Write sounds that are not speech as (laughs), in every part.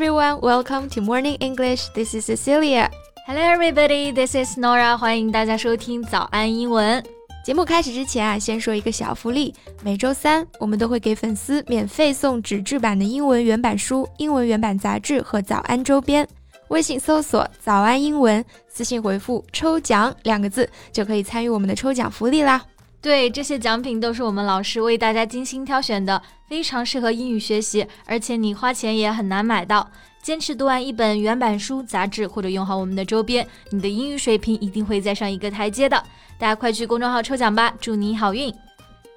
everyone, welcome to Morning English. This is Cecilia. Hello everybody, this is Nora. 欢迎大家收听早安英文。节目开始之前啊，先说一个小福利。每周三我们都会给粉丝免费送纸质版的英文原版书、英文原版杂志和早安周边。微信搜索“早安英文”，私信回复“抽奖”两个字，就可以参与我们的抽奖福利啦。对，这些奖品都是我们老师为大家精心挑选的，非常适合英语学习，而且你花钱也很难买到。坚持读完一本原版书、杂志，或者用好我们的周边，你的英语水平一定会再上一个台阶的。大家快去公众号抽奖吧，祝你好运！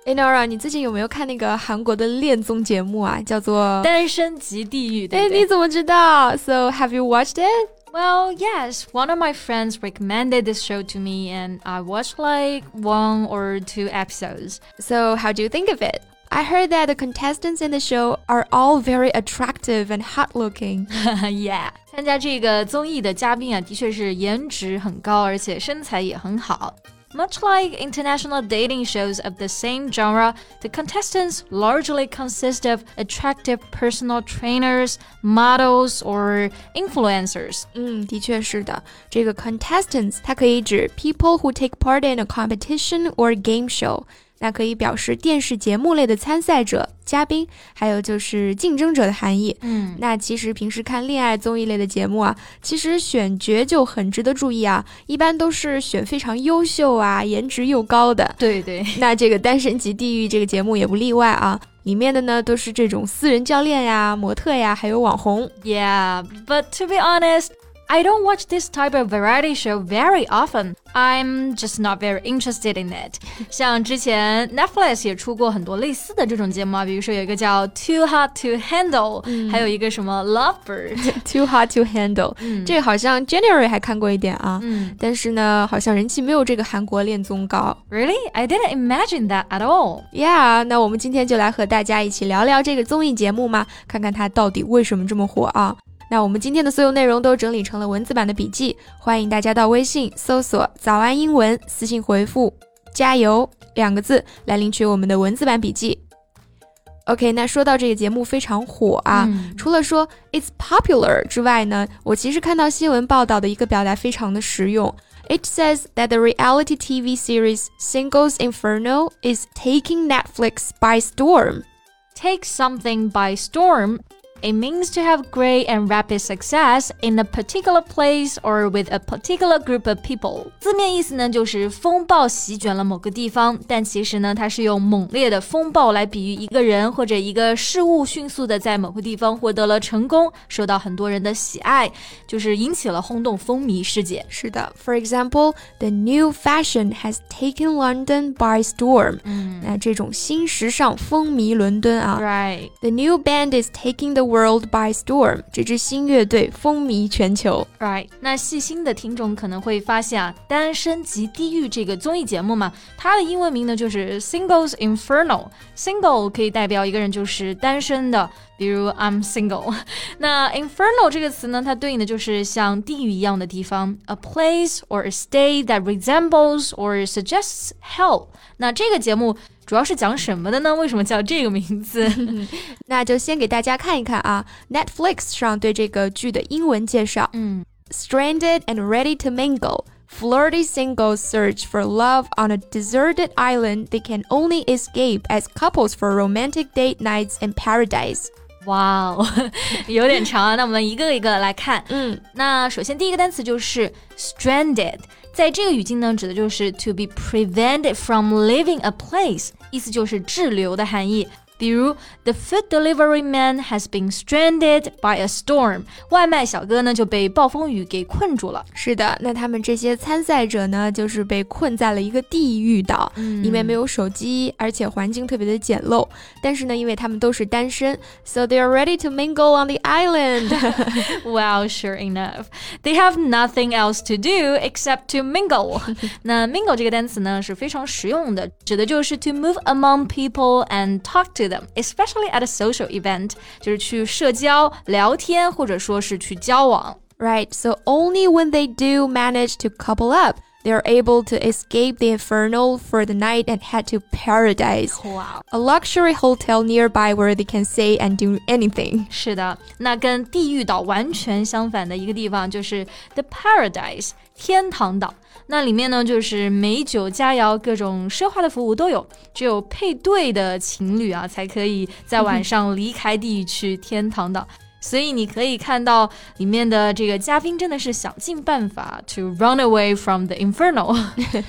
哎，Nora，你最近有没有看那个韩国的恋综节目啊？叫做《单身即地狱》。哎，你怎么知道？So have you watched it? Well, yes. One of my friends recommended this show to me, and I watched like one or two episodes. So how do you think of it? I heard that the contestants in the show are all very attractive and hot looking. (laughs) yeah，参加这个综艺的嘉宾啊，的确是颜值很高，而且身材也很好。 much like international dating shows of the same genre, the contestants largely consist of attractive personal trainers, models, or influencers. 嗯，的确是的。这个 contestants 它可以指 people who take part in a competition or game show。 那可以表示电视节目类的参赛者、嘉宾，还有就是竞争者的含义。嗯，那其实平时看恋爱综艺类的节目啊，其实选角就很值得注意啊，一般都是选非常优秀啊、颜值又高的。对对，那这个《单身级地狱》这个节目也不例外啊，里面的呢都是这种私人教练呀、模特呀，还有网红。Yeah, but to be honest. I don't watch this type of variety show very often. I'm just not very interested in it. 像之前 (laughs) Netflix 也出过很多类似的这种节目啊，比如说有一个叫 Too Hot to Handle，、嗯、还有一个什么 Lovebird。Too (laughs) Hot to Handle，、嗯、这个好像 January 还看过一点啊，嗯，但是呢，好像人气没有这个韩国恋综高。 Really? I didn't imagine that at all. Yeah，那我们今天就来和大家一起聊聊这个综艺节目嘛，看看它到底为什么这么火啊。 那我们今天的所有内容都整理成了文字版的笔记，欢迎大家到微信搜索“早安英文”，私信回复“加油”两个字来领取我们的文字版笔记。OK，那说到这个节目非常火啊，嗯、除了说 it's popular 之外呢，我其实看到新闻报道的一个表达非常的实用。It says that the reality TV series Singles Inferno is taking Netflix by storm. Take something by storm it means to have great and rapid success in a particular place or with a particular group of people。字面意思呢，就是风暴席卷了某个地方，但其实呢，它是用猛烈的风暴来比喻一个人或者一个事物迅速的在某个地方获得了成功，受到很多人的喜爱，就是引起了轰动风靡世界。是的，For (laughs) example, the new fashion has taken London by storm。嗯，那这种新时尚风靡伦敦啊。 Right. The new band is taking the world by storm，这支新乐队风靡全球。 Right，那细心的听众可能会发现啊，《单身级地狱》这个综艺节目嘛，它的英文名呢就是 Singles Inferno。Single 可以代表一个人就是单身的，比如 I'm single。那 Inferno (laughs) 这个词呢，它对应的就是像地狱一样的地方，a place or a state that resembles or suggests hell。那这个节目。 主要是讲什么的呢？为什么叫这个名字？那就先给大家看一看啊，Netflix (laughs) 上对这个剧的英文介绍。嗯，Stranded and ready to mingle. Flirty singles search for love on a deserted island they can only escape as couples for romantic date nights in paradise. 哇哦，(laughs) 有点长啊。那我们一个一个来看。嗯，那首先第一个单词就是 stranded，在这个语境呢，指的就是 to be prevented from leaving a place，意思就是滞留的含义。比如，The food delivery man has been stranded by a storm。外卖小哥呢就被暴风雨给困住了。是的，那他们这些参赛者呢，就是被困在了一个地狱岛，嗯里面没有手机，而且环境特别的简陋。但是呢，因为他们都是单身，so they are ready to mingle on the island 。 (laughs) Well, sure enough, they have nothing else to do except to mingle. (laughs) 那 mingle 这个单词呢是非常实用的，指的就是 to move among people and talk to them, especially at a social event，就是去社交、聊天，或者说是去交往。 Right, so only when they do manage to couple up they are able to escape the inferno for the night and head to paradise. Wow. A luxury hotel nearby where they can say and do anything. 是的，那跟地狱岛完全相反的一个地方就是 The Paradise 天堂岛。 那里面呢，就是美酒佳肴，各种奢华的服务都有。只有配对的情侣啊，才可以在晚上离开地狱去天堂的。所以你可以看到里面的这个嘉宾真的是想尽办法 to run away from the inferno.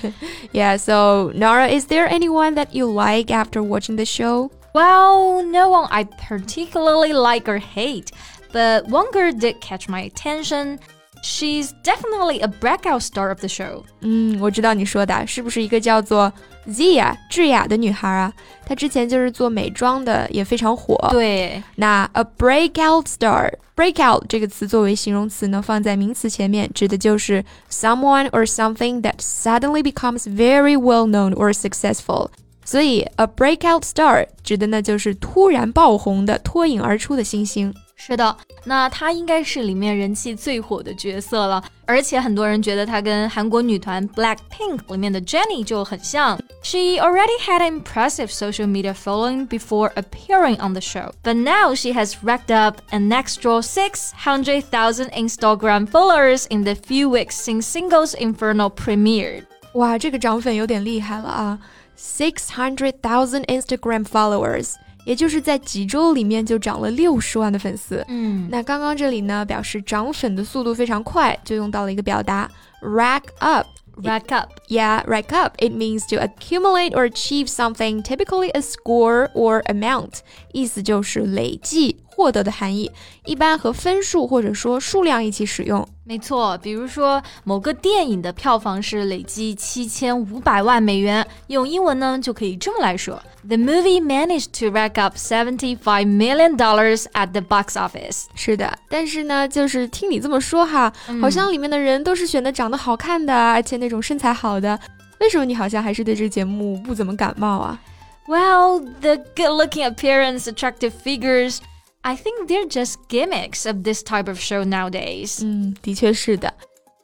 (laughs) yeah, so Nora, is there anyone that you like after watching the show? Well, no one I particularly like or hate, but one girl did catch my attention. She's definitely a breakout star of the show. 嗯，我知道你说的是不是一个叫做 Zia 智雅的女孩啊？她之前就是做美妆的，也非常火。对，那 a breakout star，breakout 这个词作为形容词呢，放在名词前面，指的就是 someone or something that suddenly becomes very well known or successful。所以 a breakout star 指的呢就是突然爆红的、脱颖而出的星星。 是的，那她应该是里面人气最火的角色了，而且很多人觉得她跟韩国女团 Blackpink 里面的 Jennie 就很像。She already had an impressive social media following before appearing on the show, but now she has racked up an extra 600,000 Instagram followers in the few weeks since Singles Inferno premiered. 哇，这个涨粉有点厉害了啊！Six hundred thousand Instagram followers， 也就是在几周里面就涨了六十万的粉丝。嗯，那刚刚这里呢，表示涨粉的速度非常快，就用到了一个表达 rack up。rack up. Yeah, rack up. It means to accumulate or achieve something, typically a score or amount. 意思就是累计获得的含义，一般和分数或者说数量一起使用。没错，比如说某个电影的票房是累计七千五百万美元，用英文呢就可以这么来说：The movie managed to rack up seventy-five million dollars at the box office。是的，但是呢，就是听你这么说哈，好像里面的人都是选的长得好看的，而且那种身材好的。为什么你好像还是对这个节目不怎么感冒啊？Well, the good-looking appearance, attractive figures. I think they're just gimmicks of this type of show nowadays. 嗯，的确是的。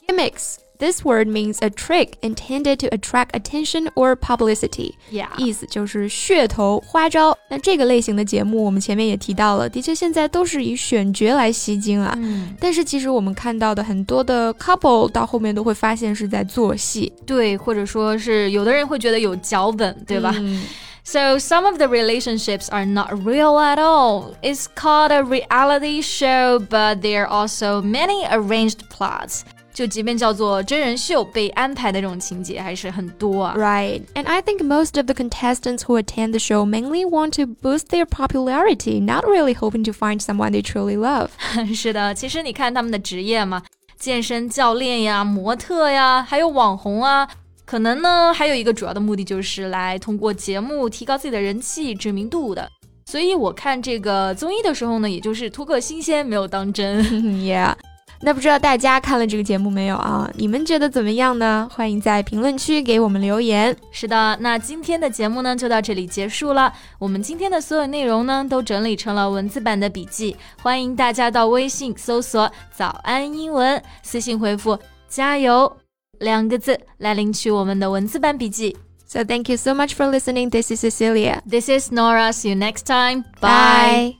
Gimmicks. This word means a trick intended to attract attention or publicity. Yeah. 意思就是噱头、花招。那这个类型的节目，我们前面也提到了，的确现在都是以选角来吸睛啊。嗯，但是其实我们看到的很多的 couple 到后面都会发现是在做戏，对，或者说是有的人会觉得有脚本，对吧？嗯 So some of the relationships are not real at all. It's called a reality show, but there are also many arranged plots. 就即便叫做真人秀，被安排的这种情节还是很多啊。 Right. And I think most of the contestants who attend the show mainly want to boost their popularity, not really hoping to find someone they truly love. (laughs) 是的，其实你看他们的职业嘛，健身教练呀、模特呀，还有网红啊， 可能呢还有一个主要的目的就是来通过节目提高自己的人气、知名度的。所以我看这个综艺的时候呢，也就是图个新鲜，没有当真。(laughs) yeah. 那不知道大家看了这个节目没有啊？你们觉得怎么样呢？欢迎在评论区给我们留言。是的，那今天的节目呢就到这里结束了。我们今天的所有内容呢都整理成了文字版的笔记，欢迎大家到微信搜索“早安英文”，私信回复“加油”两个字来领取我们的文字版笔记。 So thank you so much for listening. This is Cecilia. This is Nora. See you next time. Bye.